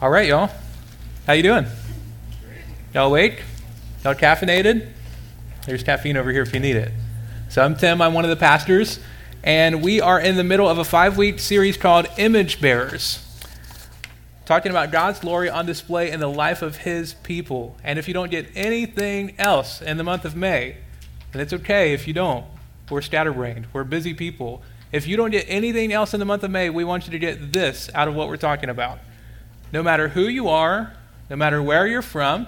All right, y'all. How you doing? Y'all awake? Y'all caffeinated? There's caffeine over here if you need it. So I'm Tim. I'm one of the pastors, and we are in the middle of a five-week series called Image Bearers, talking about God's glory on display in the life of His people. And if you don't get anything else in the month of May, and it's okay if you don't. We're scatterbrained. We're busy people. If you don't get anything else in the month of May, we want you to get this out of what we're talking about. No matter who you are, no matter where you're from,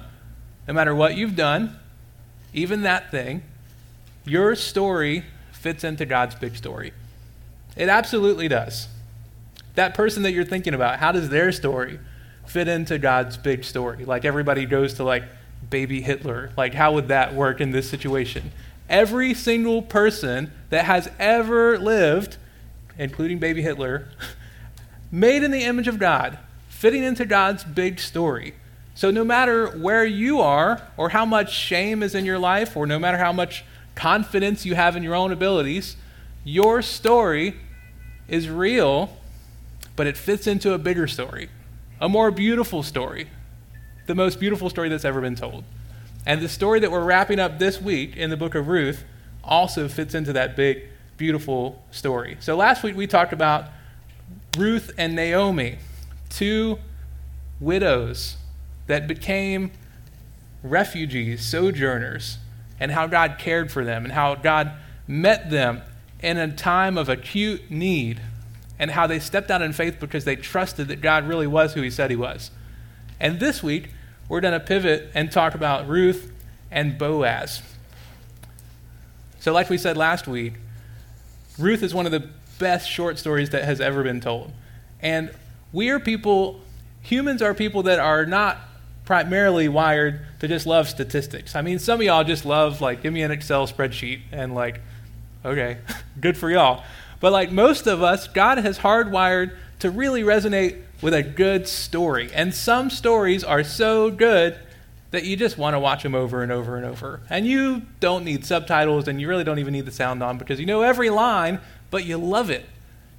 no matter what you've done, even that thing, your story fits into God's big story. It absolutely does. That person that you're thinking about, how does their story fit into God's big story? Like everybody goes to like baby Hitler. Like how would that work in this situation? Every single person that has ever lived, including baby Hitler, made in the image of God, fitting into God's big story. So, no matter where you are, or how much shame is in your life, or no matter how much confidence you have in your own abilities, your story is real, but it fits into a bigger story, a more beautiful story, the most beautiful story that's ever been told. And the story that we're wrapping up this week in the book of Ruth also fits into that big, beautiful story. So, last week we talked about Ruth and Naomi two widows that became refugees, sojourners, and how God cared for them, and how God met them in a time of acute need, and how they stepped out in faith because they trusted that God really was who He said He was. And this week, we're going to pivot and talk about Ruth and Boaz. So, like we said last week, Ruth is one of the best short stories that has ever been told. And we are people, humans are people that are not primarily wired to just love statistics. I mean, some of y'all just love, like, give me an Excel spreadsheet and, like, okay, good for y'all. But, like, most of us, God has hardwired to really resonate with a good story. And some stories are so good that you just want to watch them over and over and over. And you don't need subtitles and you really don't even need the sound on because you know every line, but you love it.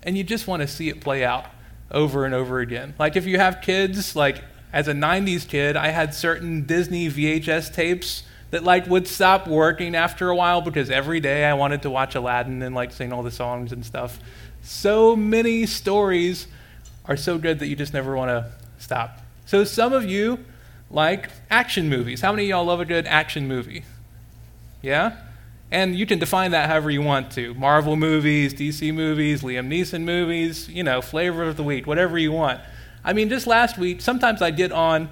And you just want to see it play out over and over again. Like if you have kids, like as a 90s kid, I had certain Disney VHS tapes that like would stop working after a while because every day I wanted to watch Aladdin and like sing all the songs and stuff. So many stories are so good that you just never want to stop. So some of you like action movies. How many of y'all love a good action movie? Yeah? And you can define that however you want to. Marvel movies, DC movies, Liam Neeson movies, you know, flavor of the week, whatever you want. I mean, just last week, sometimes I get on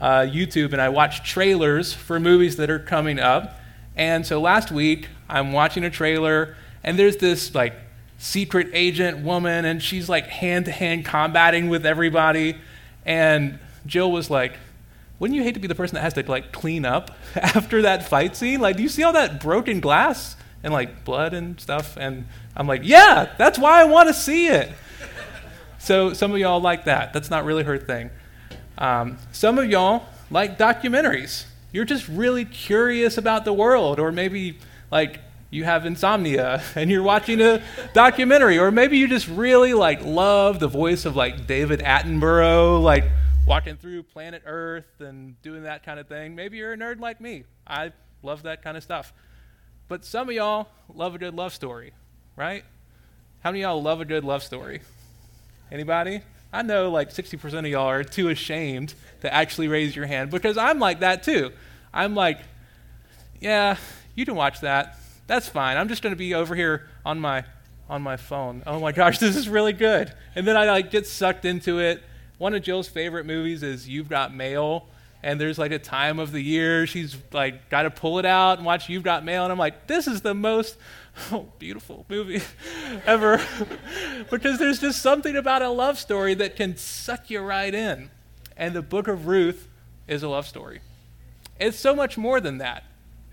uh, YouTube and I watch trailers for movies that are coming up. And so last week, I'm watching a trailer, and there's this like secret agent woman, and she's like hand to hand combating with everybody. And Jill was like, wouldn't you hate to be the person that has to like clean up after that fight scene? Like, do you see all that broken glass and like blood and stuff? And I'm like, yeah, that's why I want to see it. so some of y'all like that. That's not really her thing. Um, some of y'all like documentaries. You're just really curious about the world, or maybe like you have insomnia and you're watching a documentary, or maybe you just really like love the voice of like David Attenborough, like walking through planet Earth and doing that kind of thing. Maybe you're a nerd like me. I love that kind of stuff. But some of y'all love a good love story, right? How many of y'all love a good love story? Anybody? I know like 60% of y'all are too ashamed to actually raise your hand because I'm like that too. I'm like, yeah, you can watch that. That's fine. I'm just going to be over here on my on my phone. Oh my gosh, this is really good. And then I like get sucked into it one of Jill's favorite movies is You've Got Mail. And there's like a time of the year she's like got to pull it out and watch You've Got Mail. And I'm like, this is the most oh, beautiful movie ever. because there's just something about a love story that can suck you right in. And the book of Ruth is a love story. It's so much more than that.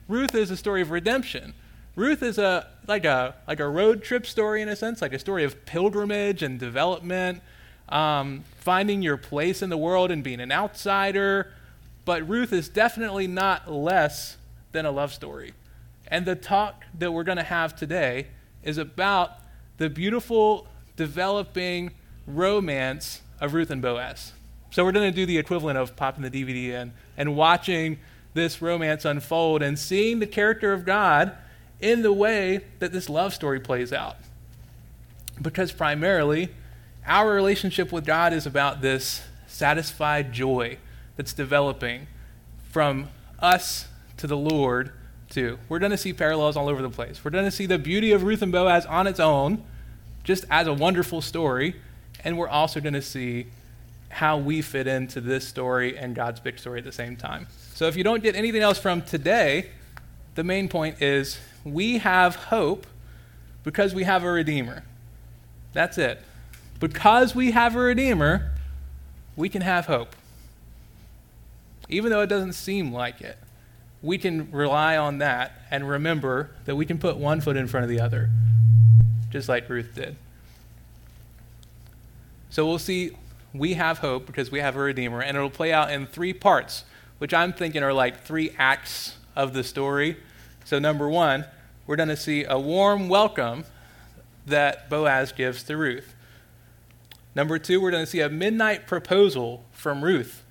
Ruth is a story of redemption. Ruth is a like a like a road trip story in a sense, like a story of pilgrimage and development um, finding your place in the world and being an outsider. But Ruth is definitely not less than a love story. And the talk that we're going to have today is about the beautiful, developing romance of Ruth and Boaz. So we're going to do the equivalent of popping the DVD in and watching this romance unfold and seeing the character of God in the way that this love story plays out. Because primarily, our relationship with God is about this satisfied joy that's developing from us to the Lord, too. We're going to see parallels all over the place. We're going to see the beauty of Ruth and Boaz on its own, just as a wonderful story, and we're also going to see how we fit into this story and God's big story at the same time. So if you don't get anything else from today, the main point is we have hope because we have a Redeemer. That's it. Because we have a Redeemer, we can have hope. Even though it doesn't seem like it, we can rely on that and remember that we can put one foot in front of the other, just like Ruth did. So we'll see we have hope because we have a Redeemer, and it'll play out in three parts which I'm thinking are like three acts of the story. So, number one, we're going to see a warm welcome that Boaz gives to Ruth. Number two, we're going to see a midnight proposal from Ruth.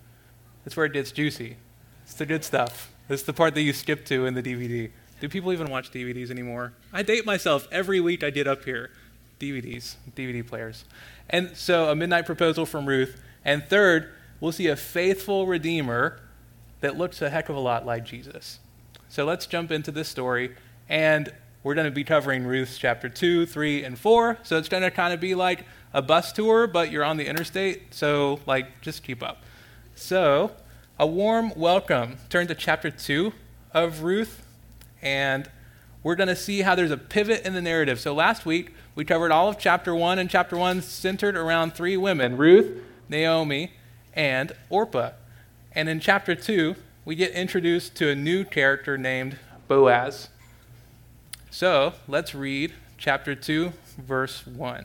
That's where it gets juicy. It's the good stuff. It's the part that you skip to in the DVD. Do people even watch DVDs anymore? I date myself every week I get up here. DVDs, DVD players. And so a midnight proposal from Ruth. And third, we'll see a faithful Redeemer that looks a heck of a lot like Jesus. So let's jump into this story, and we're going to be covering Ruth's chapter 2, 3, and 4. So it's going to kind of be like a bus tour, but you're on the interstate, so like just keep up. So, a warm welcome. Turn to chapter 2 of Ruth, and we're going to see how there's a pivot in the narrative. So last week, we covered all of chapter 1, and chapter 1 centered around three women Ruth, Naomi, and Orpah. And in chapter 2, we get introduced to a new character named Boaz. So let's read chapter 2, verse 1.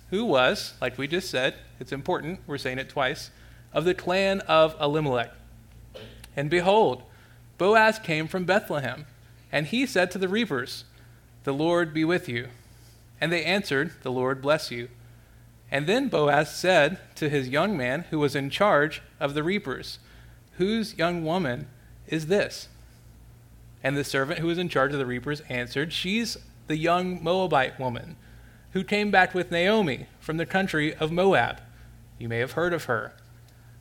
who was, like we just said, it's important, we're saying it twice, of the clan of Elimelech. And behold, Boaz came from Bethlehem, and he said to the reapers, The Lord be with you. And they answered, The Lord bless you. And then Boaz said to his young man who was in charge of the reapers, Whose young woman is this? And the servant who was in charge of the reapers answered, She's the young Moabite woman who came back with Naomi from the country of Moab. You may have heard of her.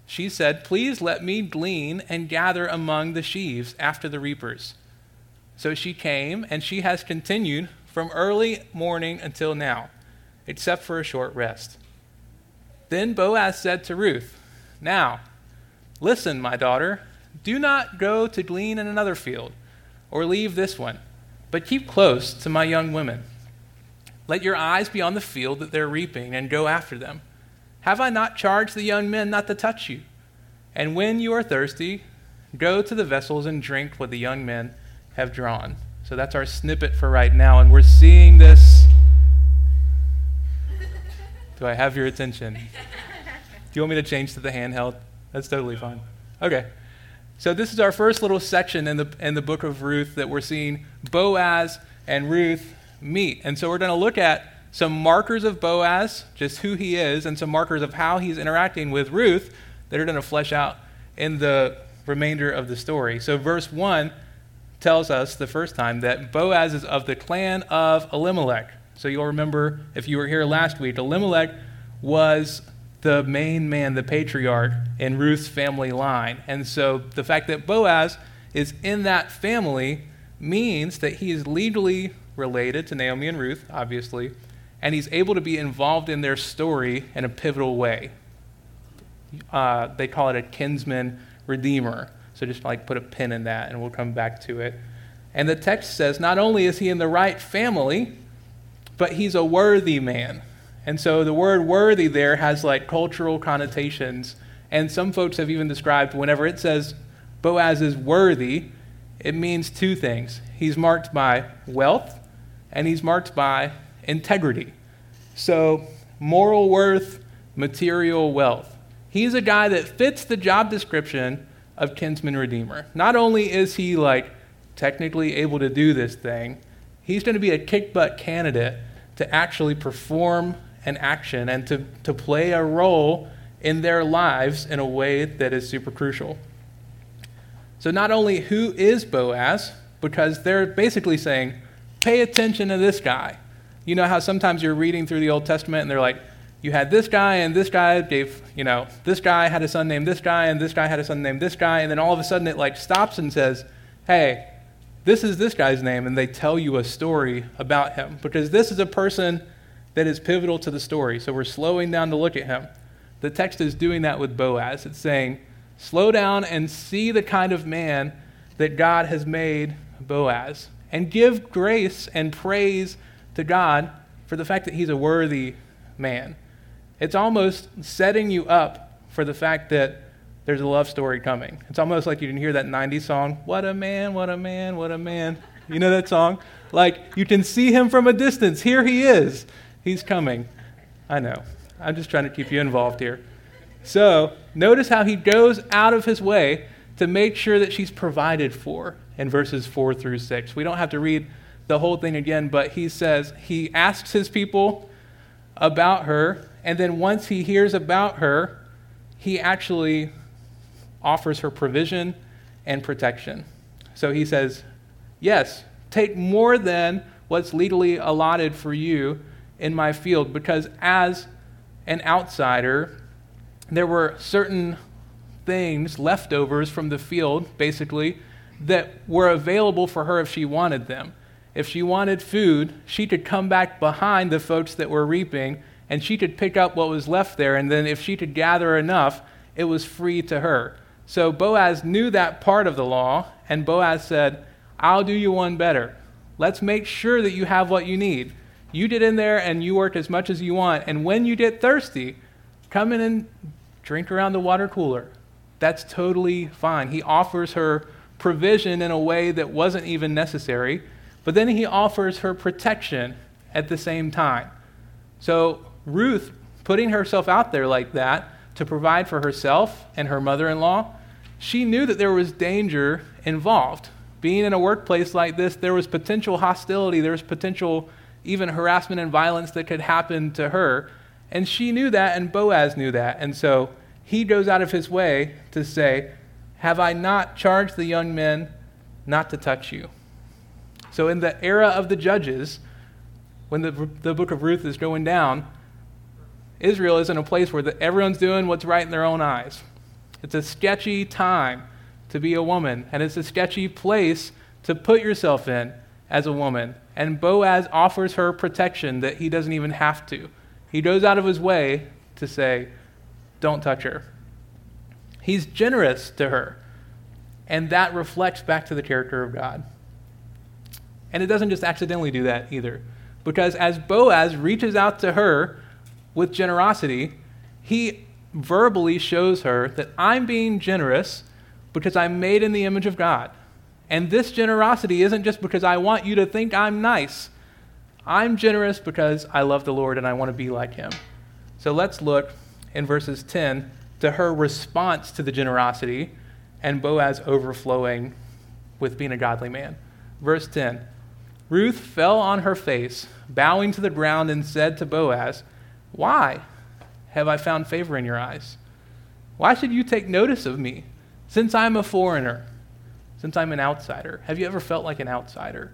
She said, Please let me glean and gather among the sheaves after the reapers. So she came, and she has continued from early morning until now, except for a short rest. Then Boaz said to Ruth, Now, listen, my daughter, do not go to glean in another field, or leave this one, but keep close to my young women. Let your eyes be on the field that they're reaping, and go after them. Have I not charged the young men not to touch you? And when you are thirsty, go to the vessels and drink what the young men have drawn. So that's our snippet for right now, and we're seeing this do I have your attention? Do you want me to change to the handheld? That's totally fine. Okay. So this is our first little section in the in the book of Ruth that we're seeing Boaz and Ruth meet. And so we're going to look at some markers of Boaz, just who he is, and some markers of how he's interacting with Ruth that are going to flesh out in the remainder of the story. So verse 1 tells us the first time that Boaz is of the clan of Elimelech. So you'll remember if you were here last week, Elimelech was the main man, the patriarch in Ruth's family line. And so the fact that Boaz is in that family means that he is legally related to Naomi and Ruth, obviously, and he's able to be involved in their story in a pivotal way. Uh, they call it a kinsman redeemer. So just like put a pin in that, and we'll come back to it. And the text says not only is he in the right family, but he's a worthy man. And so the word worthy there has like cultural connotations. And some folks have even described whenever it says Boaz is worthy, it means two things. He's marked by wealth and he's marked by integrity. So, moral worth, material wealth. He's a guy that fits the job description of kinsman redeemer. Not only is he like technically able to do this thing, he's going to be a kick butt candidate to actually perform an action and to, to play a role in their lives in a way that is super crucial. So, not only who is Boaz, because they're basically saying, pay attention to this guy. You know how sometimes you're reading through the Old Testament and they're like, you had this guy and this guy gave, you know, this guy had a son named this guy and this guy had a son named this guy, and then all of a sudden it like stops and says, hey, this is this guy's name, and they tell you a story about him because this is a person that is pivotal to the story. So we're slowing down to look at him. The text is doing that with Boaz. It's saying, slow down and see the kind of man that God has made Boaz, and give grace and praise to God for the fact that he's a worthy man. It's almost setting you up for the fact that there's a love story coming. It's almost like you can hear that 90s song, What a Man, What a Man, What a Man. You know that song? Like you can see him from a distance. Here he is. He's coming. I know. I'm just trying to keep you involved here. So, notice how he goes out of his way to make sure that she's provided for in verses 4 through 6. We don't have to read the whole thing again, but he says he asks his people about her, and then once he hears about her, he actually offers her provision and protection. So he says, Yes, take more than what's legally allotted for you in my field, because as an outsider, there were certain things, leftovers from the field, basically, that were available for her if she wanted them. If she wanted food, she could come back behind the folks that were reaping and she could pick up what was left there. And then if she could gather enough, it was free to her. So Boaz knew that part of the law, and Boaz said, I'll do you one better. Let's make sure that you have what you need. You get in there and you work as much as you want. And when you get thirsty, come in and drink around the water cooler. That's totally fine. He offers her provision in a way that wasn't even necessary, but then he offers her protection at the same time. So, Ruth putting herself out there like that to provide for herself and her mother in law, she knew that there was danger involved. Being in a workplace like this, there was potential hostility, there was potential even harassment and violence that could happen to her. And she knew that, and Boaz knew that. And so he goes out of his way to say, Have I not charged the young men not to touch you? So, in the era of the judges, when the, the book of Ruth is going down, Israel is in a place where the, everyone's doing what's right in their own eyes. It's a sketchy time to be a woman, and it's a sketchy place to put yourself in as a woman. And Boaz offers her protection that he doesn't even have to. He goes out of his way to say, Don't touch her. He's generous to her. And that reflects back to the character of God. And it doesn't just accidentally do that either. Because as Boaz reaches out to her with generosity, he verbally shows her that I'm being generous because I'm made in the image of God. And this generosity isn't just because I want you to think I'm nice. I'm generous because I love the Lord and I want to be like him. So let's look in verses 10 to her response to the generosity and Boaz overflowing with being a godly man. Verse 10 Ruth fell on her face, bowing to the ground, and said to Boaz, Why have I found favor in your eyes? Why should you take notice of me, since I'm a foreigner, since I'm an outsider? Have you ever felt like an outsider?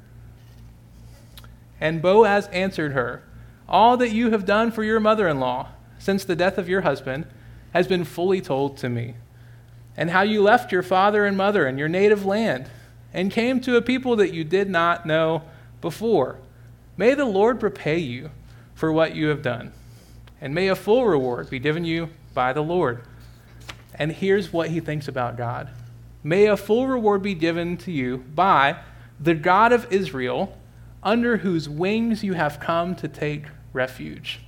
And Boaz answered her, All that you have done for your mother in law since the death of your husband has been fully told to me, and how you left your father and mother and your native land and came to a people that you did not know before. May the Lord repay you for what you have done, and may a full reward be given you by the Lord. And here's what he thinks about God May a full reward be given to you by the God of Israel under whose wings you have come to take refuge.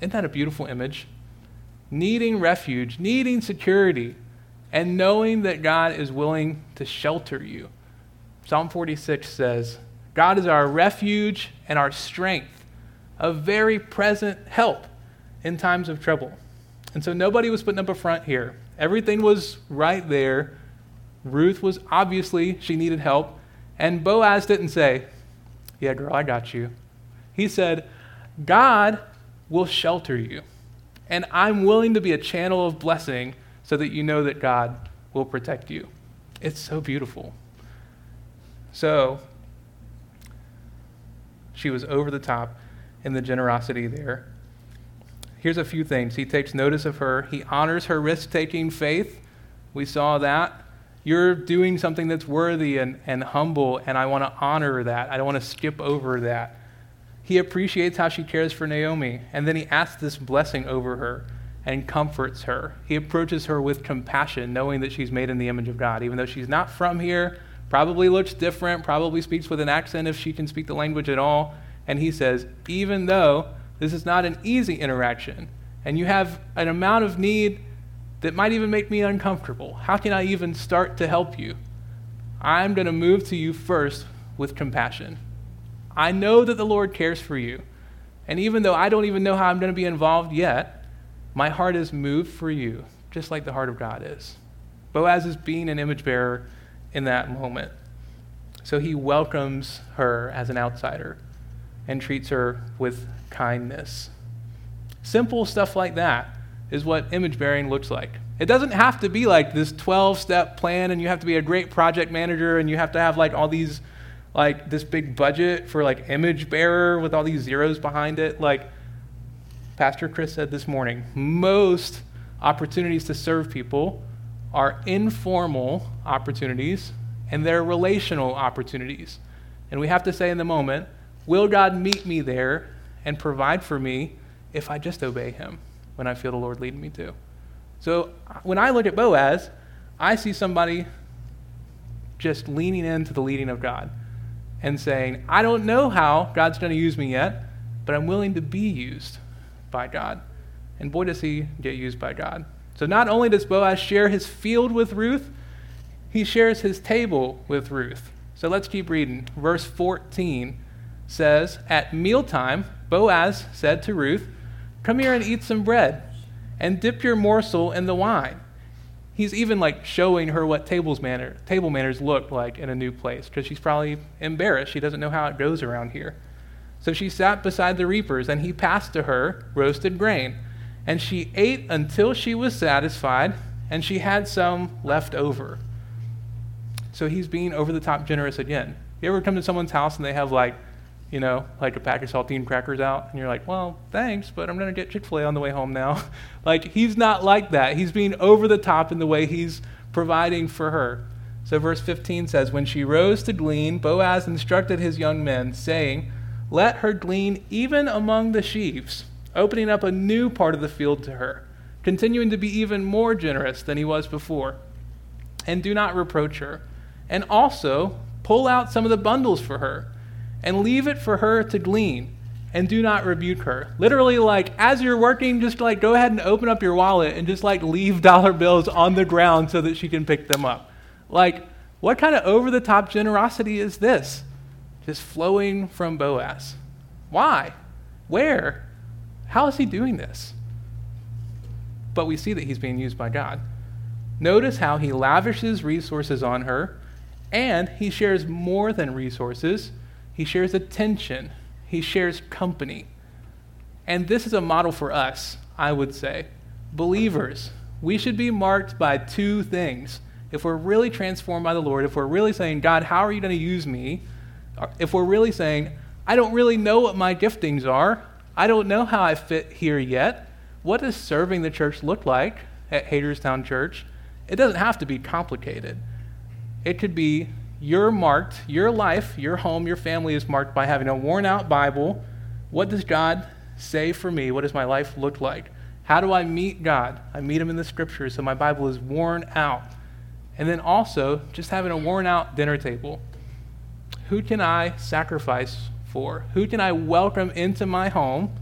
Isn't that a beautiful image? Needing refuge, needing security, and knowing that God is willing to shelter you. Psalm 46 says, God is our refuge and our strength, a very present help in times of trouble. And so nobody was putting up a front here. Everything was right there. Ruth was obviously, she needed help. And Boaz didn't say, Yeah, girl, I got you. He said, God will shelter you. And I'm willing to be a channel of blessing so that you know that God will protect you. It's so beautiful. So, she was over the top in the generosity there. Here's a few things. He takes notice of her, he honors her risk taking faith. We saw that. You're doing something that's worthy and, and humble, and I want to honor that. I don't want to skip over that. He appreciates how she cares for Naomi, and then he asks this blessing over her and comforts her. He approaches her with compassion, knowing that she's made in the image of God. Even though she's not from here, probably looks different, probably speaks with an accent if she can speak the language at all. And he says, even though this is not an easy interaction, and you have an amount of need that might even make me uncomfortable, how can I even start to help you? I'm going to move to you first with compassion. I know that the Lord cares for you. And even though I don't even know how I'm going to be involved yet, my heart is moved for you, just like the heart of God is. Boaz is being an image bearer in that moment. So he welcomes her as an outsider and treats her with kindness. Simple stuff like that is what image bearing looks like. It doesn't have to be like this 12 step plan and you have to be a great project manager and you have to have like all these, like this big budget for like image bearer with all these zeros behind it. Like, Pastor Chris said this morning, most opportunities to serve people are informal opportunities and they're relational opportunities. And we have to say in the moment, will God meet me there and provide for me if I just obey him when I feel the Lord leading me to? So when I look at Boaz, I see somebody just leaning into the leading of God and saying, I don't know how God's going to use me yet, but I'm willing to be used by God. And boy, does he get used by God. So not only does Boaz share his field with Ruth, he shares his table with Ruth. So let's keep reading. Verse 14 says, At mealtime, Boaz said to Ruth, Come here and eat some bread, and dip your morsel in the wine. He's even like showing her what tables manner, table manners look like in a new place, because she's probably embarrassed. She doesn't know how it goes around here. So she sat beside the reapers, and he passed to her roasted grain. And she ate until she was satisfied, and she had some left over. So he's being over the top generous again. You ever come to someone's house and they have like, you know, like a pack of saltine crackers out, and you're like, well, thanks, but I'm going to get Chick fil A on the way home now. like, he's not like that. He's being over the top in the way he's providing for her. So, verse 15 says, When she rose to glean, Boaz instructed his young men, saying, let her glean even among the sheaves, opening up a new part of the field to her, continuing to be even more generous than he was before. And do not reproach her. And also, pull out some of the bundles for her, and leave it for her to glean, and do not rebuke her. Literally, like, as you're working, just like go ahead and open up your wallet and just like leave dollar bills on the ground so that she can pick them up. Like, what kind of over the top generosity is this? just flowing from Boaz. Why? Where? How is he doing this? But we see that he's being used by God. Notice how he lavishes resources on her, and he shares more than resources. He shares attention, he shares company. And this is a model for us, I would say. Believers, we should be marked by two things. If we're really transformed by the Lord, if we're really saying, God, how are you going to use me? if we're really saying, I don't really know what my giftings are, I don't know how I fit here yet, what does serving the church look like at Hagerstown Church? It doesn't have to be complicated. It could be you're marked, your life, your home, your family is marked by having a worn out Bible. What does God say for me? What does my life look like? How do I meet God? I meet Him in the scriptures, so my Bible is worn out. And then also, just having a worn out dinner table. Who can I sacrifice for? Who can I welcome into my home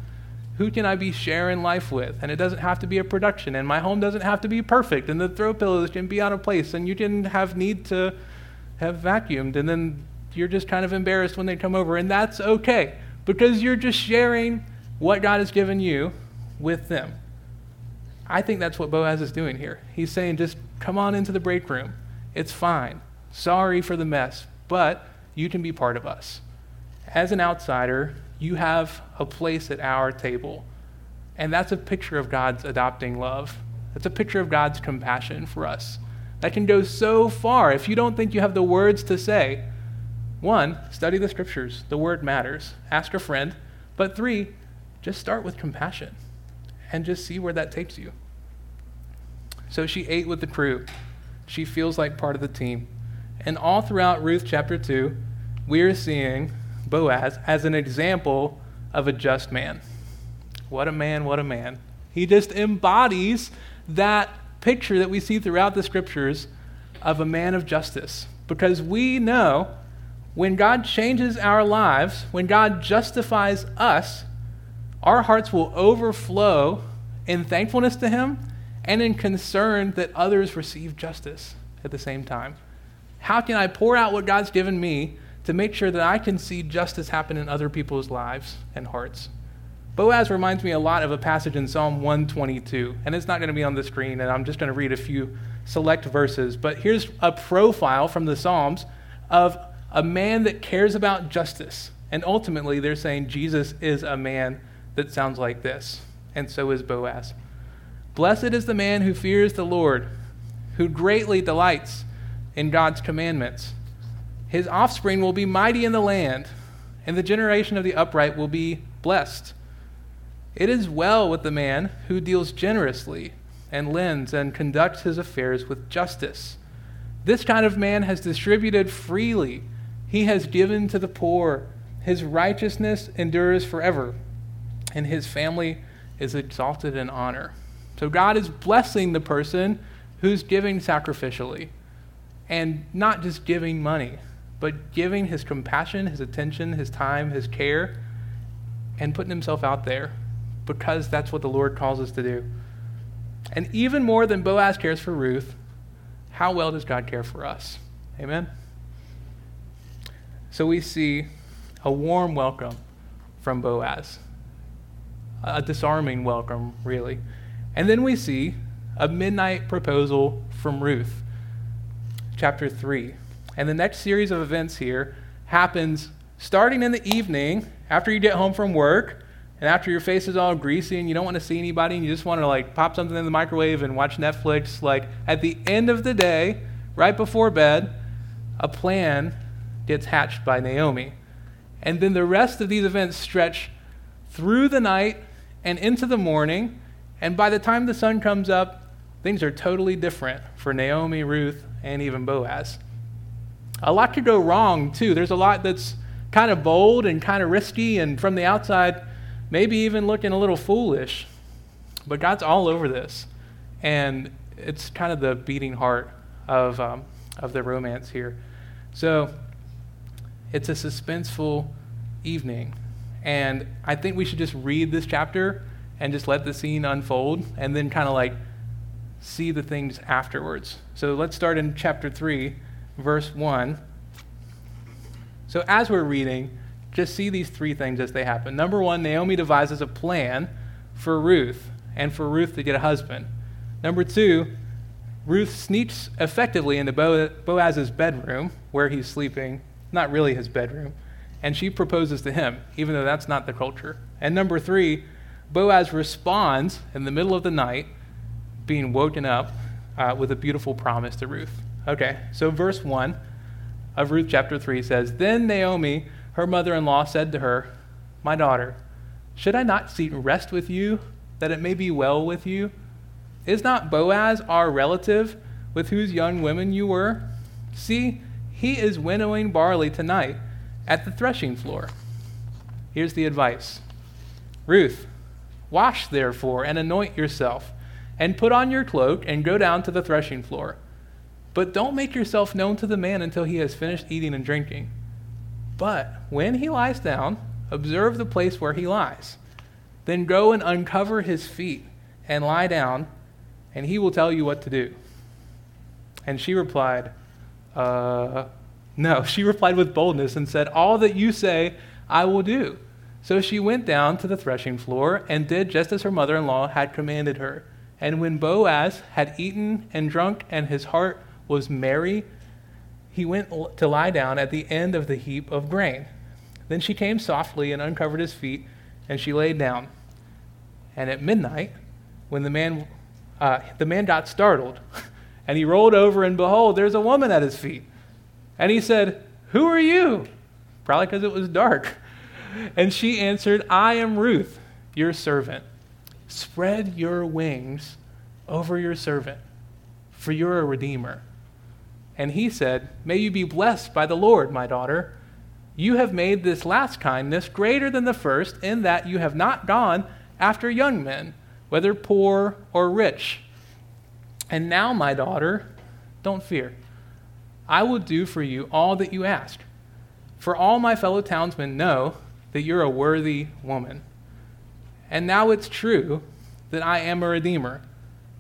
Who can I be sharing life with? And it doesn't have to be a production, and my home doesn't have to be perfect, and the throw pillows can be out of place, and you didn't have need to have vacuumed, and then you're just kind of embarrassed when they come over, and that's okay because you're just sharing what God has given you with them. I think that's what Boaz is doing here. He's saying, just come on into the break room. It's fine. Sorry for the mess, but you can be part of us. As an outsider, you have a place at our table. And that's a picture of God's adopting love. That's a picture of God's compassion for us. That can go so far. If you don't think you have the words to say, one, study the scriptures. The word matters. Ask a friend. But three, just start with compassion and just see where that takes you. So she ate with the crew. She feels like part of the team. And all throughout Ruth chapter 2, we are seeing Boaz as an example of a just man. What a man, what a man. He just embodies that picture that we see throughout the scriptures of a man of justice. Because we know when God changes our lives, when God justifies us, our hearts will overflow in thankfulness to Him and in concern that others receive justice at the same time. How can I pour out what God's given me to make sure that I can see justice happen in other people's lives and hearts? Boaz reminds me a lot of a passage in Psalm 122, and it's not going to be on the screen, and I'm just going to read a few select verses. But here's a profile from the Psalms of a man that cares about justice. And ultimately, they're saying Jesus is a man that sounds like this, and so is Boaz. Blessed is the man who fears the Lord, who greatly delights in God's commandments. His offspring will be mighty in the land, and the generation of the upright will be blessed. It is well with the man who deals generously and lends and conducts his affairs with justice. This kind of man has distributed freely, he has given to the poor. His righteousness endures forever and his family is exalted in honor. So God is blessing the person who's giving sacrificially and not just giving money, but giving his compassion, his attention, his time, his care, and putting himself out there because that's what the Lord calls us to do. And even more than Boaz cares for Ruth, how well does God care for us? Amen? So we see a warm welcome from Boaz a disarming welcome, really. And then we see a midnight proposal from Ruth, chapter 3. And the next series of events here happens starting in the evening after you get home from work and after your face is all greasy and you don't want to see anybody and you just want to like pop something in the microwave and watch Netflix. Like at the end of the day, right before bed, a plan gets hatched by Naomi. And then the rest of these events stretch through the night and into the morning. And by the time the sun comes up, things are totally different for Naomi, Ruth, and even Boaz. A lot could go wrong, too. There's a lot that's kind of bold and kind of risky, and from the outside, maybe even looking a little foolish. But God's all over this. And it's kind of the beating heart of, um, of the romance here. So it's a suspenseful evening and I think we should just read this chapter and just let the scene unfold and then kind of like see the things afterwards. So let's start in chapter 3, verse 1. So as we're reading, just see these three things as they happen. Number one, Naomi devises a plan for Ruth and for Ruth to get a husband. Number two, Ruth sneaks effectively into Boaz's bedroom where he's sleeping, not really his bedroom and she proposes to him, even though that's not the culture. And number three, Boaz responds in the middle of the night, being woken up uh, with a beautiful promise to Ruth. Okay, so verse 1 of Ruth chapter 3 says Then Naomi, her mother in law, said to her, My daughter, should I not seek rest with you, that it may be well with you? Is not Boaz our relative, with whose young women you were? See, he is winnowing barley tonight at the threshing floor. Here's the advice Ruth, wash therefore and anoint yourself, and put on your cloak and go down to the threshing floor. But don't make yourself known to the man until he has finished eating and drinking. But when he lies down, observe the place where he lies. Then go and uncover his feet and lie down, and he will tell you what to do. And she replied, Uh, no. She replied with boldness and said, All that you say, I will do. So she went down to the threshing floor and did just as her mother in law had commanded her. And when Boaz had eaten and drunk, and his heart was merry, he went to lie down at the end of the heap of grain. Then she came softly and uncovered his feet, and she laid down. And at midnight, when the man, uh, the man got startled, and he rolled over, and behold, there's a woman at his feet. And he said, Who are you? Probably because it was dark. And she answered, I am Ruth, your servant. Spread your wings over your servant, for you're a redeemer. And he said, May you be blessed by the Lord, my daughter. You have made this last kindness greater than the first, in that you have not gone after young men, whether poor or rich. And now, my daughter, don't fear. I will do for you all that you ask. For all my fellow townsmen know that you're a worthy woman. And now it's true that I am a redeemer,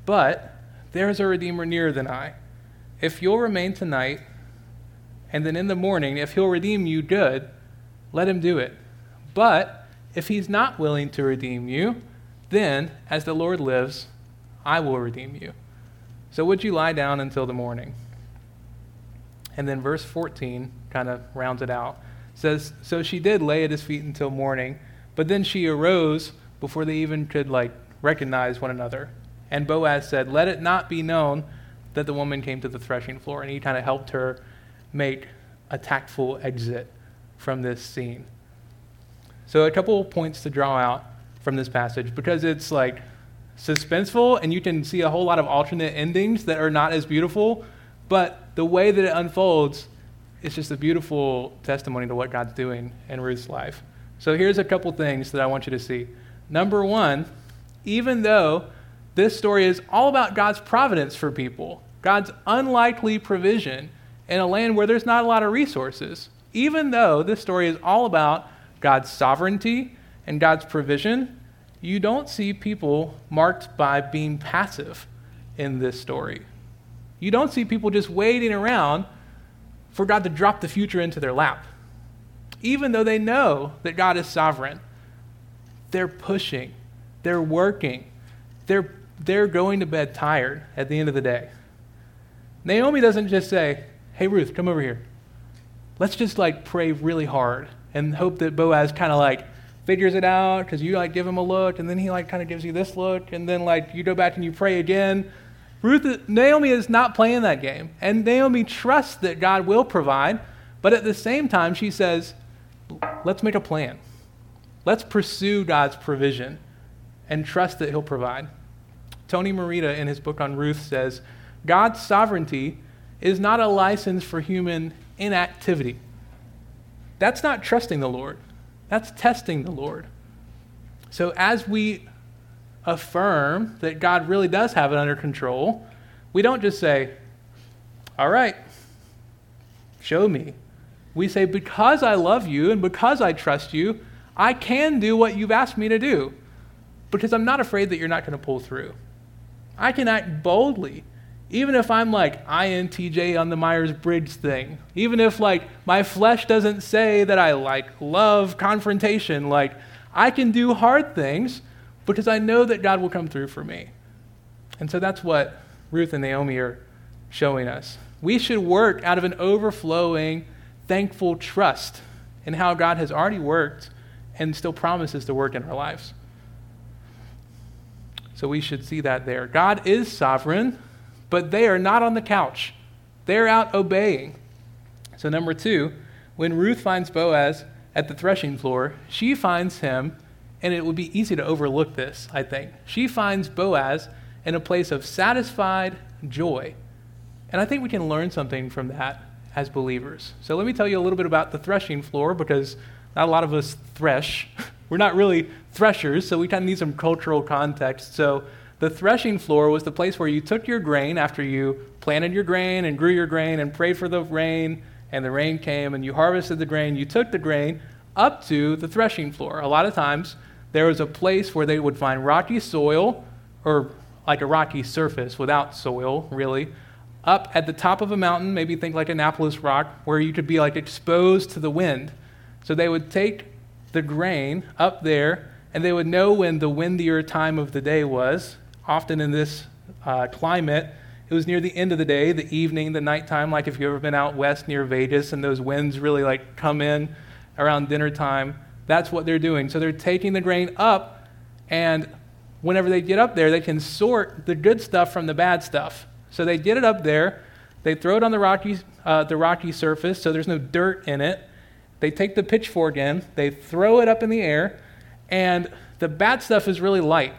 but there's a redeemer nearer than I. If you'll remain tonight, and then in the morning, if he'll redeem you, good, let him do it. But if he's not willing to redeem you, then, as the Lord lives, I will redeem you. So would you lie down until the morning? And then verse 14 kind of rounds it out. Says, So she did lay at his feet until morning, but then she arose before they even could like recognize one another. And Boaz said, Let it not be known that the woman came to the threshing floor. And he kind of helped her make a tactful exit from this scene. So, a couple points to draw out from this passage because it's like suspenseful and you can see a whole lot of alternate endings that are not as beautiful, but the way that it unfolds is just a beautiful testimony to what God's doing in Ruth's life. So, here's a couple things that I want you to see. Number one, even though this story is all about God's providence for people, God's unlikely provision in a land where there's not a lot of resources, even though this story is all about God's sovereignty and God's provision, you don't see people marked by being passive in this story. You don't see people just waiting around for God to drop the future into their lap. Even though they know that God is sovereign, they're pushing, they're working, they're, they're going to bed tired at the end of the day. Naomi doesn't just say, Hey, Ruth, come over here. Let's just like pray really hard and hope that Boaz kind of like figures it out because you like give him a look and then he like kind of gives you this look and then like you go back and you pray again. Ruth, Naomi is not playing that game. And Naomi trusts that God will provide, but at the same time, she says, let's make a plan. Let's pursue God's provision and trust that He'll provide. Tony Merida, in his book on Ruth, says God's sovereignty is not a license for human inactivity. That's not trusting the Lord, that's testing the Lord. So, as we affirm that God really does have it under control, we don't just say, All right, show me. We say, Because I love you and because I trust you, I can do what you've asked me to do because I'm not afraid that you're not going to pull through. I can act boldly, even if I'm like INTJ on the Myers Briggs thing. Even if like my flesh doesn't say that I like love confrontation, like I can do hard things because I know that God will come through for me. And so that's what Ruth and Naomi are showing us. We should work out of an overflowing, thankful trust in how God has already worked and still promises to work in our lives. So we should see that there. God is sovereign, but they are not on the couch, they're out obeying. So, number two, when Ruth finds Boaz at the threshing floor, she finds him, and it would be easy to overlook this, I think. She finds Boaz in a place of satisfied joy. And I think we can learn something from that as believers. So, let me tell you a little bit about the threshing floor because not a lot of us thresh. We're not really threshers, so we kind of need some cultural context. So, the threshing floor was the place where you took your grain after you planted your grain and grew your grain and prayed for the rain, and the rain came and you harvested the grain. You took the grain up to the threshing floor. A lot of times, there was a place where they would find rocky soil, or like a rocky surface without soil, really, up at the top of a mountain, maybe think like Annapolis Rock, where you could be like exposed to the wind. So they would take the grain up there, and they would know when the windier time of the day was. Often in this uh, climate, it was near the end of the day, the evening, the nighttime, like if you've ever been out west near Vegas and those winds really like come in around dinner time. That's what they're doing. So they're taking the grain up, and whenever they get up there, they can sort the good stuff from the bad stuff. So they get it up there, they throw it on the rocky, uh, the rocky surface so there's no dirt in it. They take the pitchfork in, they throw it up in the air, and the bad stuff is really light.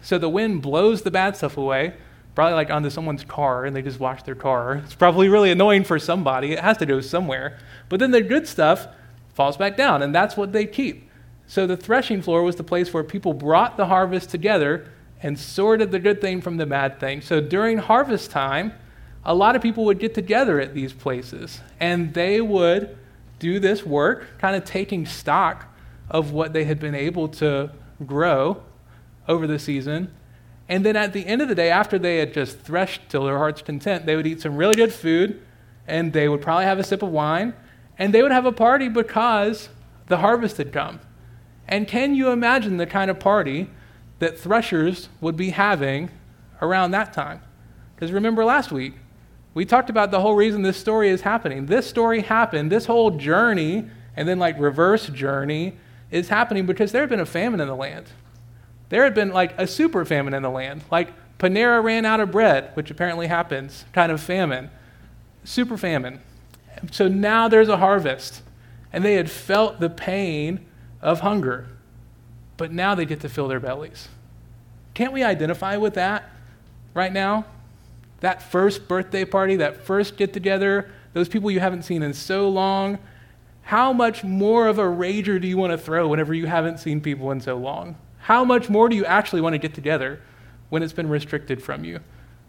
So the wind blows the bad stuff away, probably like onto someone's car, and they just wash their car. It's probably really annoying for somebody. It has to go somewhere. But then the good stuff falls back down, and that's what they keep. So the threshing floor was the place where people brought the harvest together and sorted the good thing from the bad thing. So during harvest time, a lot of people would get together at these places, and they would do this work, kind of taking stock of what they had been able to grow over the season. And then at the end of the day, after they had just threshed till their heart's content, they would eat some really good food, and they would probably have a sip of wine, and they would have a party because the harvest had come. And can you imagine the kind of party that threshers would be having around that time? Because remember last week, we talked about the whole reason this story is happening. This story happened, this whole journey, and then like reverse journey, is happening because there had been a famine in the land. There had been like a super famine in the land. Like Panera ran out of bread, which apparently happens, kind of famine. Super famine. So now there's a harvest. And they had felt the pain of hunger. But now they get to fill their bellies. Can't we identify with that right now? That first birthday party, that first get together, those people you haven't seen in so long. How much more of a rager do you want to throw whenever you haven't seen people in so long? How much more do you actually want to get together when it's been restricted from you?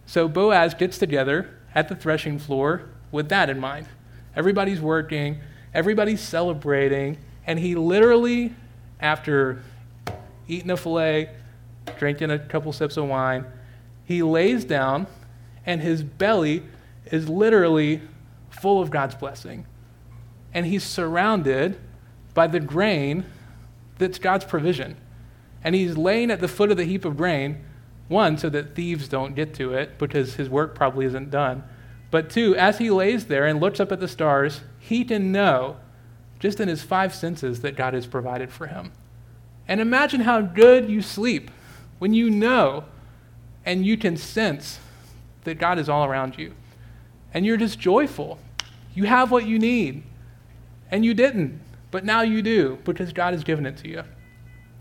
So Boaz gets together at the threshing floor with that in mind. Everybody's working, everybody's celebrating, and he literally, after eating a filet, drinking a couple sips of wine, he lays down, and his belly is literally full of God's blessing. And he's surrounded by the grain that's God's provision. And he's laying at the foot of the heap of grain, one, so that thieves don't get to it, because his work probably isn't done. But two, as he lays there and looks up at the stars, he can know just in his five senses that God has provided for him. And imagine how good you sleep when you know and you can sense that God is all around you. And you're just joyful. You have what you need. And you didn't, but now you do because God has given it to you.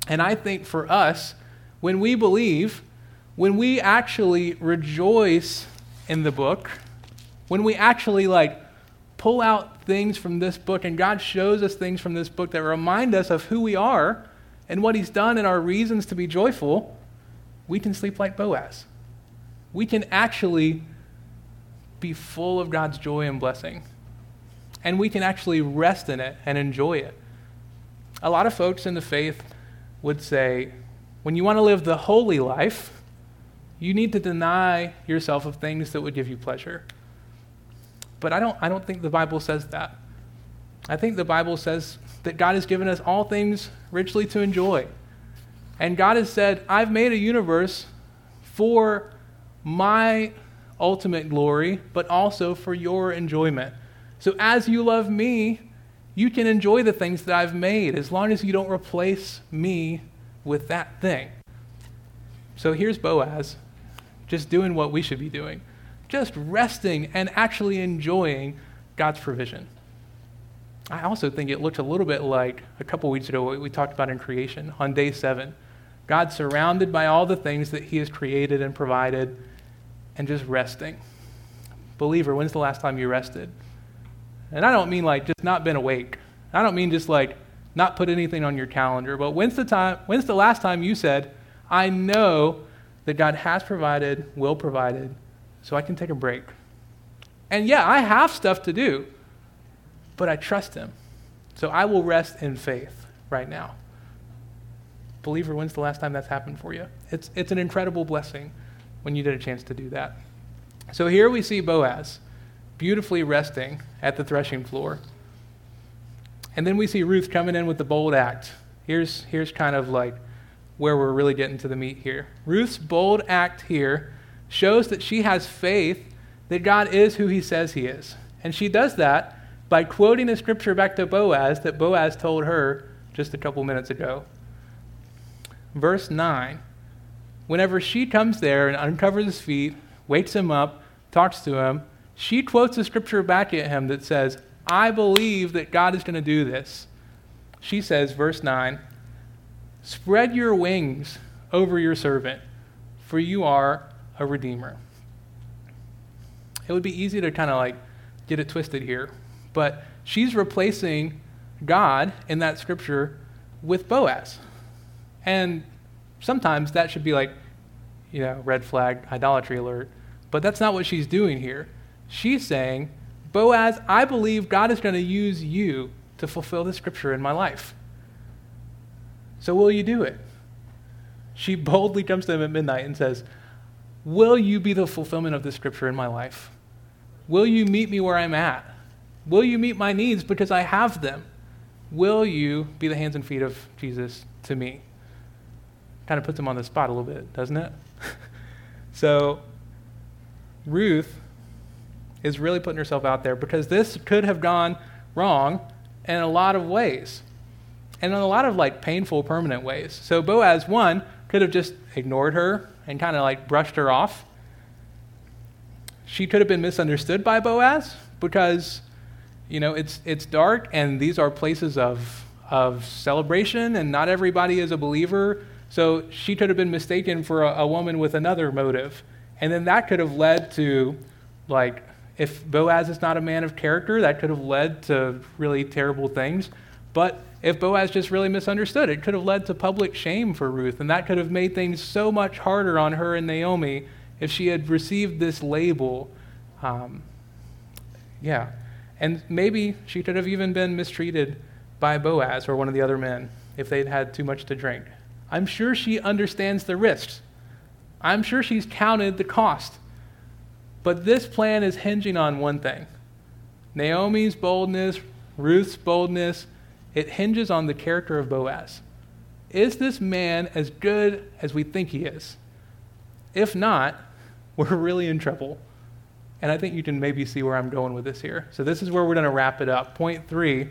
And I think for us, when we believe, when we actually rejoice in the book, when we actually like pull out things from this book and God shows us things from this book that remind us of who we are and what He's done and our reasons to be joyful, we can sleep like Boaz. We can actually be full of God's joy and blessing. And we can actually rest in it and enjoy it. A lot of folks in the faith would say when you want to live the holy life, you need to deny yourself of things that would give you pleasure. But I don't, I don't think the Bible says that. I think the Bible says that God has given us all things richly to enjoy. And God has said, I've made a universe for my ultimate glory, but also for your enjoyment. So as you love me, you can enjoy the things that I've made as long as you don't replace me with that thing. So here's Boaz, just doing what we should be doing just resting and actually enjoying God's provision. I also think it looks a little bit like a couple weeks ago what we talked about in creation on day seven. God surrounded by all the things that He has created and provided and just resting. Believer, when's the last time you rested? And I don't mean like just not been awake. I don't mean just like not put anything on your calendar, but when's the time when's the last time you said, I know that God has provided, will provided, so I can take a break. And yeah, I have stuff to do, but I trust Him. So I will rest in faith right now. Believer, when's the last time that's happened for you? It's, it's an incredible blessing when you get a chance to do that. So here we see Boaz beautifully resting at the threshing floor. And then we see Ruth coming in with the bold act. Here's, here's kind of like where we're really getting to the meat here. Ruth's bold act here shows that she has faith that God is who he says he is. And she does that by quoting the scripture back to Boaz that Boaz told her just a couple minutes ago. Verse 9 Whenever she comes there and uncovers his feet, wakes him up, talks to him, she quotes a scripture back at him that says, I believe that God is going to do this. She says, verse 9, Spread your wings over your servant, for you are a redeemer. It would be easy to kind of like get it twisted here, but she's replacing God in that scripture with Boaz. And sometimes that should be like, you know, red flag, idolatry alert. But that's not what she's doing here. She's saying, Boaz, I believe God is going to use you to fulfill the scripture in my life. So will you do it? She boldly comes to him at midnight and says, Will you be the fulfillment of the scripture in my life? Will you meet me where I'm at? Will you meet my needs because I have them? Will you be the hands and feet of Jesus to me? Kind of puts them on the spot a little bit, doesn't it? so, Ruth is really putting herself out there because this could have gone wrong in a lot of ways and in a lot of like painful permanent ways. So boaz one could have just ignored her and kind of like brushed her off. She could have been misunderstood by boaz because you know it's it's dark and these are places of of celebration and not everybody is a believer so she could have been mistaken for a, a woman with another motive and then that could have led to like if Boaz is not a man of character, that could have led to really terrible things. But if Boaz just really misunderstood, it could have led to public shame for Ruth, and that could have made things so much harder on her and Naomi if she had received this label. Um, yeah. And maybe she could have even been mistreated by Boaz or one of the other men if they'd had too much to drink. I'm sure she understands the risks. I'm sure she's counted the cost. But this plan is hinging on one thing Naomi's boldness, Ruth's boldness, it hinges on the character of Boaz. Is this man as good as we think he is? If not, we're really in trouble. And I think you can maybe see where I'm going with this here. So, this is where we're going to wrap it up. Point three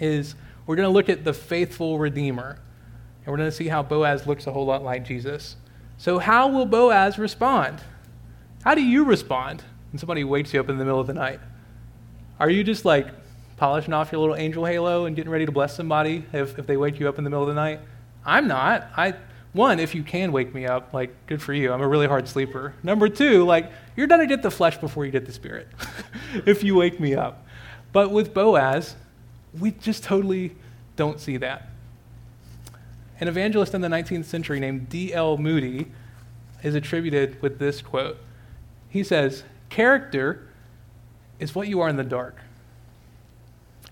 is we're going to look at the faithful Redeemer. And we're going to see how Boaz looks a whole lot like Jesus. So, how will Boaz respond? How do you respond when somebody wakes you up in the middle of the night? Are you just like polishing off your little angel halo and getting ready to bless somebody if, if they wake you up in the middle of the night? I'm not. I one, if you can wake me up, like good for you. I'm a really hard sleeper. Number two, like you're gonna get the flesh before you get the spirit if you wake me up. But with Boaz, we just totally don't see that. An evangelist in the 19th century named D.L. Moody is attributed with this quote he says, Character is what you are in the dark.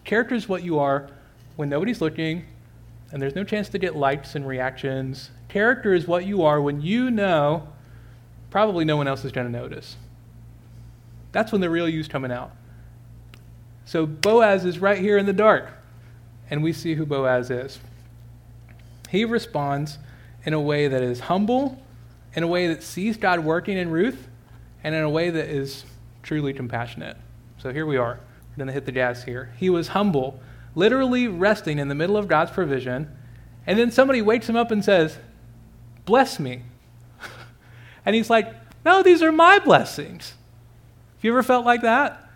Character is what you are when nobody's looking and there's no chance to get likes and reactions. Character is what you are when you know probably no one else is going to notice. That's when the real you's coming out. So Boaz is right here in the dark, and we see who Boaz is. He responds in a way that is humble, in a way that sees God working in Ruth, and in a way that is truly compassionate. So here we are. We're going to hit the gas here. He was humble, literally resting in the middle of God's provision, and then somebody wakes him up and says, Bless me. and he's like, No, these are my blessings. Have you ever felt like that?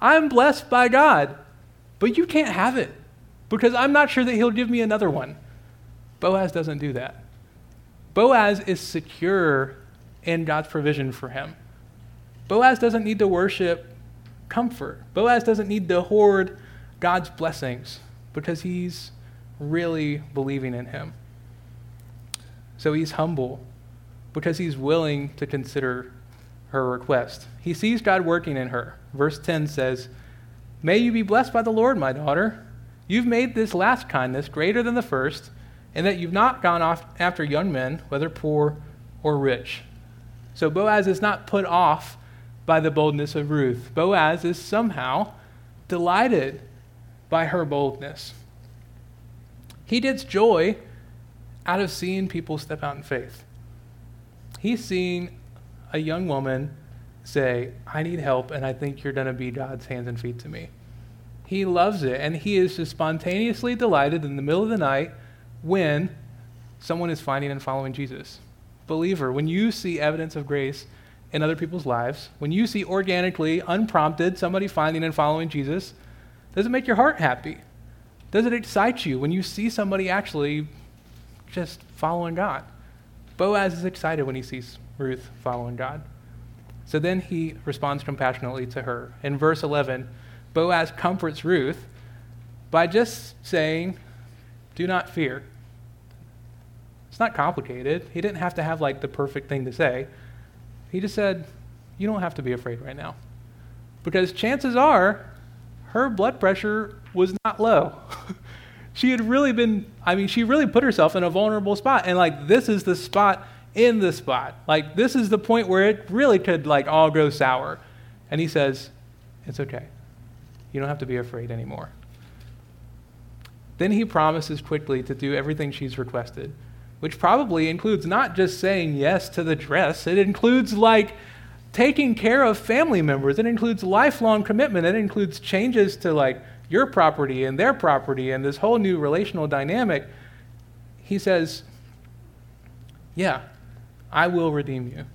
I'm blessed by God, but you can't have it because I'm not sure that he'll give me another one. Boaz doesn't do that. Boaz is secure in God's provision for him. Boaz doesn't need to worship comfort. Boaz doesn't need to hoard God's blessings because he's really believing in him. So he's humble because he's willing to consider her request. He sees God working in her. Verse 10 says, May you be blessed by the Lord, my daughter. You've made this last kindness greater than the first, and that you've not gone off after young men, whether poor or rich. So Boaz is not put off by the boldness of Ruth. Boaz is somehow delighted by her boldness. He gets joy out of seeing people step out in faith. He's seeing a young woman say, I need help, and I think you're going to be God's hands and feet to me. He loves it, and he is just spontaneously delighted in the middle of the night when someone is finding and following Jesus. Believer, when you see evidence of grace in other people's lives, when you see organically, unprompted, somebody finding and following Jesus, does it make your heart happy? Does it excite you when you see somebody actually just following God? Boaz is excited when he sees Ruth following God. So then he responds compassionately to her. In verse 11, Boaz comforts Ruth by just saying, Do not fear. It's not complicated. He didn't have to have like the perfect thing to say. He just said, You don't have to be afraid right now. Because chances are her blood pressure was not low. she had really been, I mean, she really put herself in a vulnerable spot. And like, this is the spot in the spot. Like, this is the point where it really could like all go sour. And he says, It's okay. You don't have to be afraid anymore. Then he promises quickly to do everything she's requested, which probably includes not just saying yes to the dress, it includes like taking care of family members. It includes lifelong commitment. It includes changes to like your property and their property and this whole new relational dynamic. He says, Yeah, I will redeem you.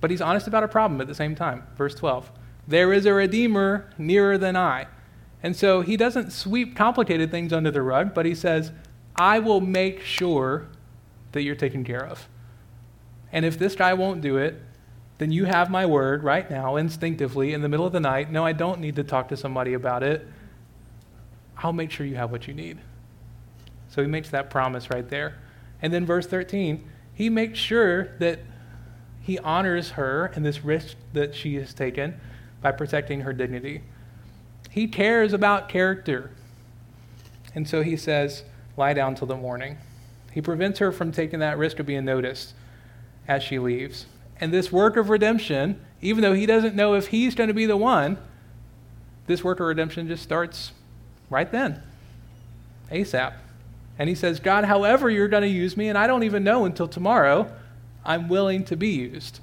But he's honest about a problem at the same time. Verse 12 There is a redeemer nearer than I. And so he doesn't sweep complicated things under the rug, but he says, I will make sure that you're taken care of. And if this guy won't do it, then you have my word right now, instinctively, in the middle of the night. No, I don't need to talk to somebody about it. I'll make sure you have what you need. So he makes that promise right there. And then verse 13, he makes sure that he honors her and this risk that she has taken by protecting her dignity. He cares about character. And so he says, lie down till the morning. He prevents her from taking that risk of being noticed as she leaves. And this work of redemption, even though he doesn't know if he's going to be the one, this work of redemption just starts right then, ASAP. And he says, God, however you're going to use me, and I don't even know until tomorrow, I'm willing to be used.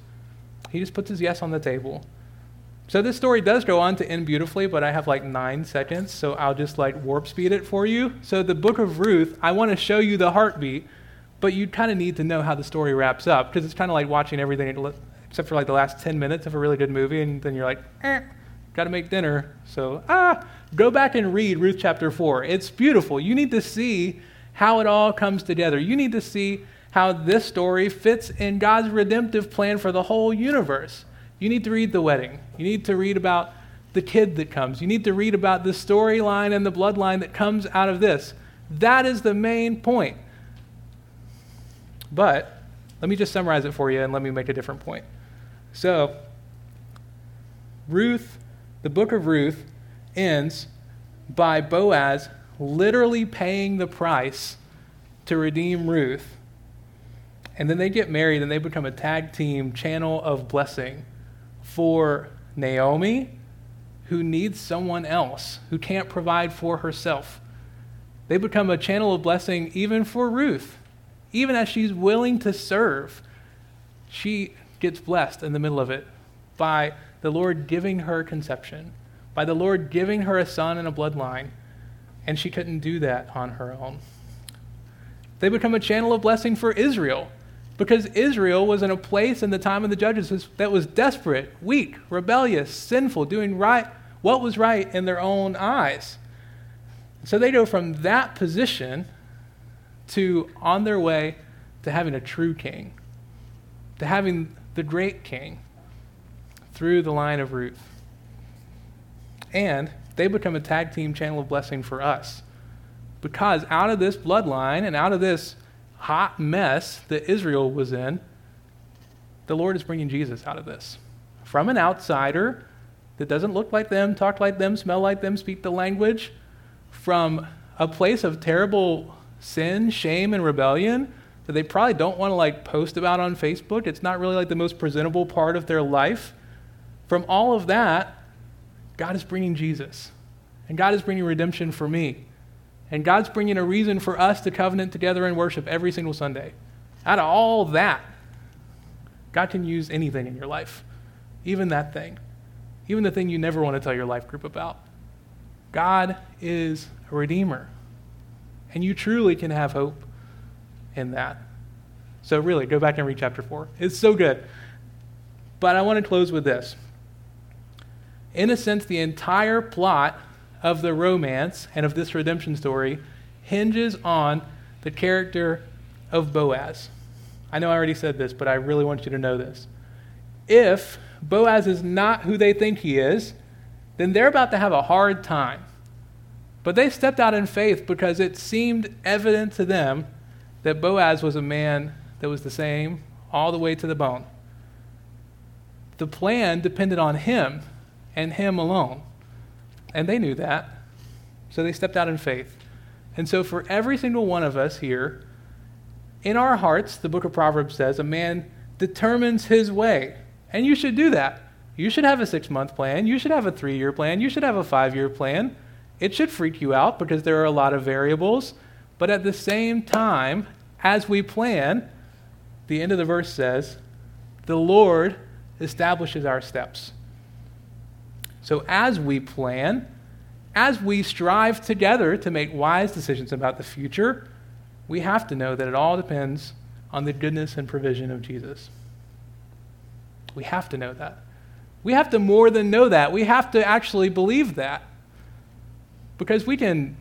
He just puts his yes on the table. So this story does go on to end beautifully, but I have like nine seconds, so I'll just like warp speed it for you. So the book of Ruth, I want to show you the heartbeat but you kind of need to know how the story wraps up because it's kind of like watching everything except for like the last 10 minutes of a really good movie, and then you're like, eh, got to make dinner. So, ah, go back and read Ruth chapter 4. It's beautiful. You need to see how it all comes together. You need to see how this story fits in God's redemptive plan for the whole universe. You need to read the wedding. You need to read about the kid that comes. You need to read about the storyline and the bloodline that comes out of this. That is the main point. But let me just summarize it for you and let me make a different point. So, Ruth, the book of Ruth, ends by Boaz literally paying the price to redeem Ruth. And then they get married and they become a tag team channel of blessing for Naomi, who needs someone else, who can't provide for herself. They become a channel of blessing even for Ruth, even as she's willing to serve, she gets blessed in the middle of it by the Lord giving her conception, by the Lord giving her a son and a bloodline, and she couldn't do that on her own. They become a channel of blessing for Israel because Israel was in a place in the time of the judges that was desperate, weak, rebellious, sinful, doing right what was right in their own eyes. So they go from that position to on their way to having a true king, to having the great king through the line of Ruth. And they become a tag team channel of blessing for us. Because out of this bloodline and out of this hot mess that Israel was in, the Lord is bringing Jesus out of this. From an outsider that doesn't look like them, talk like them, smell like them, speak the language, from a place of terrible sin, shame, and rebellion that they probably don't want to like post about on Facebook. It's not really like the most presentable part of their life. From all of that, God is bringing Jesus. And God is bringing redemption for me. And God's bringing a reason for us to covenant together and worship every single Sunday. Out of all that, God can use anything in your life, even that thing, even the thing you never want to tell your life group about. God is a redeemer. And you truly can have hope in that. So, really, go back and read chapter 4. It's so good. But I want to close with this. In a sense, the entire plot of the romance and of this redemption story hinges on the character of Boaz. I know I already said this, but I really want you to know this. If Boaz is not who they think he is, then they're about to have a hard time. But they stepped out in faith because it seemed evident to them that Boaz was a man that was the same all the way to the bone. The plan depended on him and him alone. And they knew that. So they stepped out in faith. And so, for every single one of us here, in our hearts, the book of Proverbs says, a man determines his way. And you should do that. You should have a six month plan. You should have a three year plan. You should have a five year plan. It should freak you out because there are a lot of variables. But at the same time, as we plan, the end of the verse says, the Lord establishes our steps. So as we plan, as we strive together to make wise decisions about the future, we have to know that it all depends on the goodness and provision of Jesus. We have to know that. We have to more than know that. We have to actually believe that. Because we can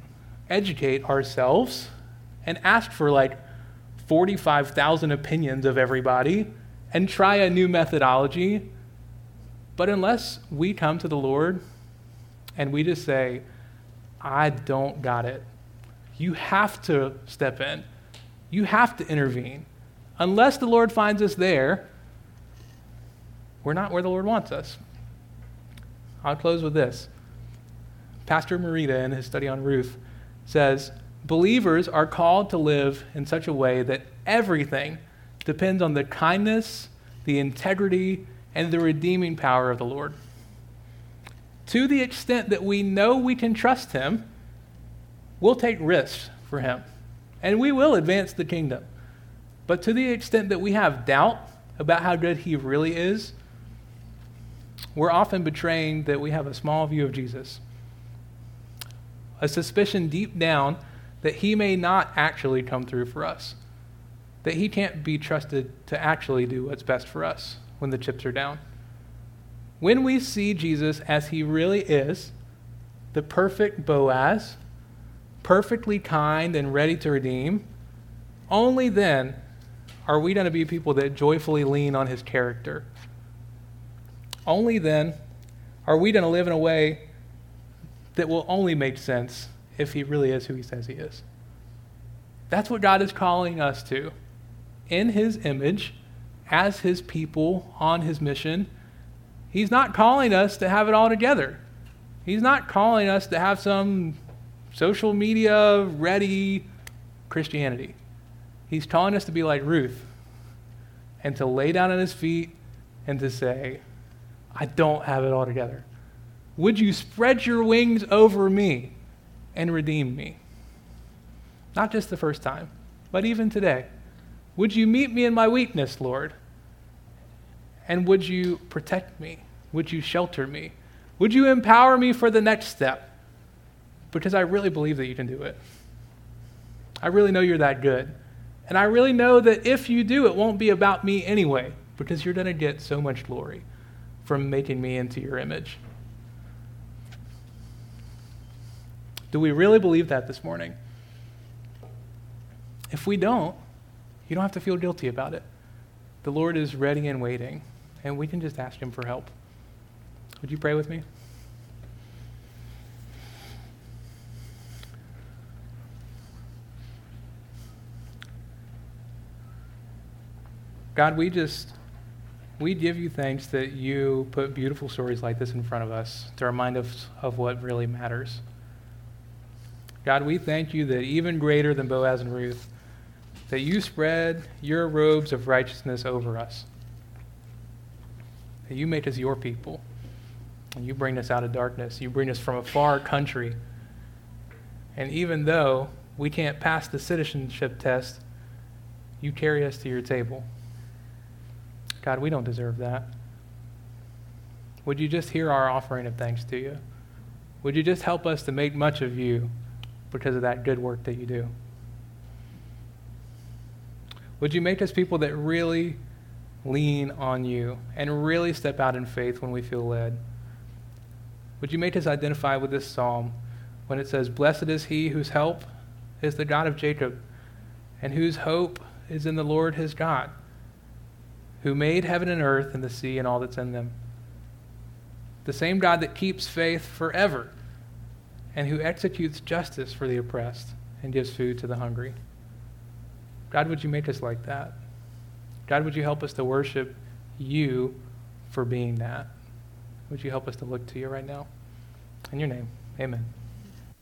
educate ourselves and ask for like 45,000 opinions of everybody and try a new methodology. But unless we come to the Lord and we just say, I don't got it, you have to step in. You have to intervene. Unless the Lord finds us there, we're not where the Lord wants us. I'll close with this. Pastor Marita, in his study on Ruth, says believers are called to live in such a way that everything depends on the kindness, the integrity, and the redeeming power of the Lord. To the extent that we know we can trust Him, we'll take risks for Him, and we will advance the kingdom. But to the extent that we have doubt about how good He really is, we're often betraying that we have a small view of Jesus. A suspicion deep down that he may not actually come through for us, that he can't be trusted to actually do what's best for us when the chips are down. When we see Jesus as he really is, the perfect Boaz, perfectly kind and ready to redeem, only then are we going to be people that joyfully lean on his character. Only then are we going to live in a way that will only make sense if he really is who he says he is. That's what God is calling us to. In his image, as his people on his mission, he's not calling us to have it all together. He's not calling us to have some social media ready Christianity. He's calling us to be like Ruth and to lay down at his feet and to say, I don't have it all together. Would you spread your wings over me? and redeem me. Not just the first time, but even today. Would you meet me in my weakness, Lord? And would you protect me? Would you shelter me? Would you empower me for the next step? Because I really believe that you can do it. I really know you're that good. And I really know that if you do, it won't be about me anyway, because you're going to get so much glory from making me into your image. Do we really believe that this morning? If we don't, you don't have to feel guilty about it. The Lord is ready and waiting, and we can just ask Him for help. Would you pray with me? God, we just we give you thanks that you put beautiful stories like this in front of us to remind us of what really matters. God, we thank you that even greater than Boaz and Ruth, that you spread your robes of righteousness over us. That you make us your people. And you bring us out of darkness. You bring us from a far country. And even though we can't pass the citizenship test, you carry us to your table. God, we don't deserve that. Would you just hear our offering of thanks to you? Would you just help us to make much of you because of that good work that you do? Would you make us people that really lean on you and really step out in faith when we feel led? Would you make us identify with this psalm when it says, Blessed is he whose help is the God of Jacob, and whose hope is in the Lord his God, who made heaven and earth and the sea and all that's in them? The same God that keeps faith forever and who executes justice for the oppressed and gives food to the hungry. God, would you make us like that? God, would you help us to worship you for being that? Would you help us to look to you right now? In your name, amen.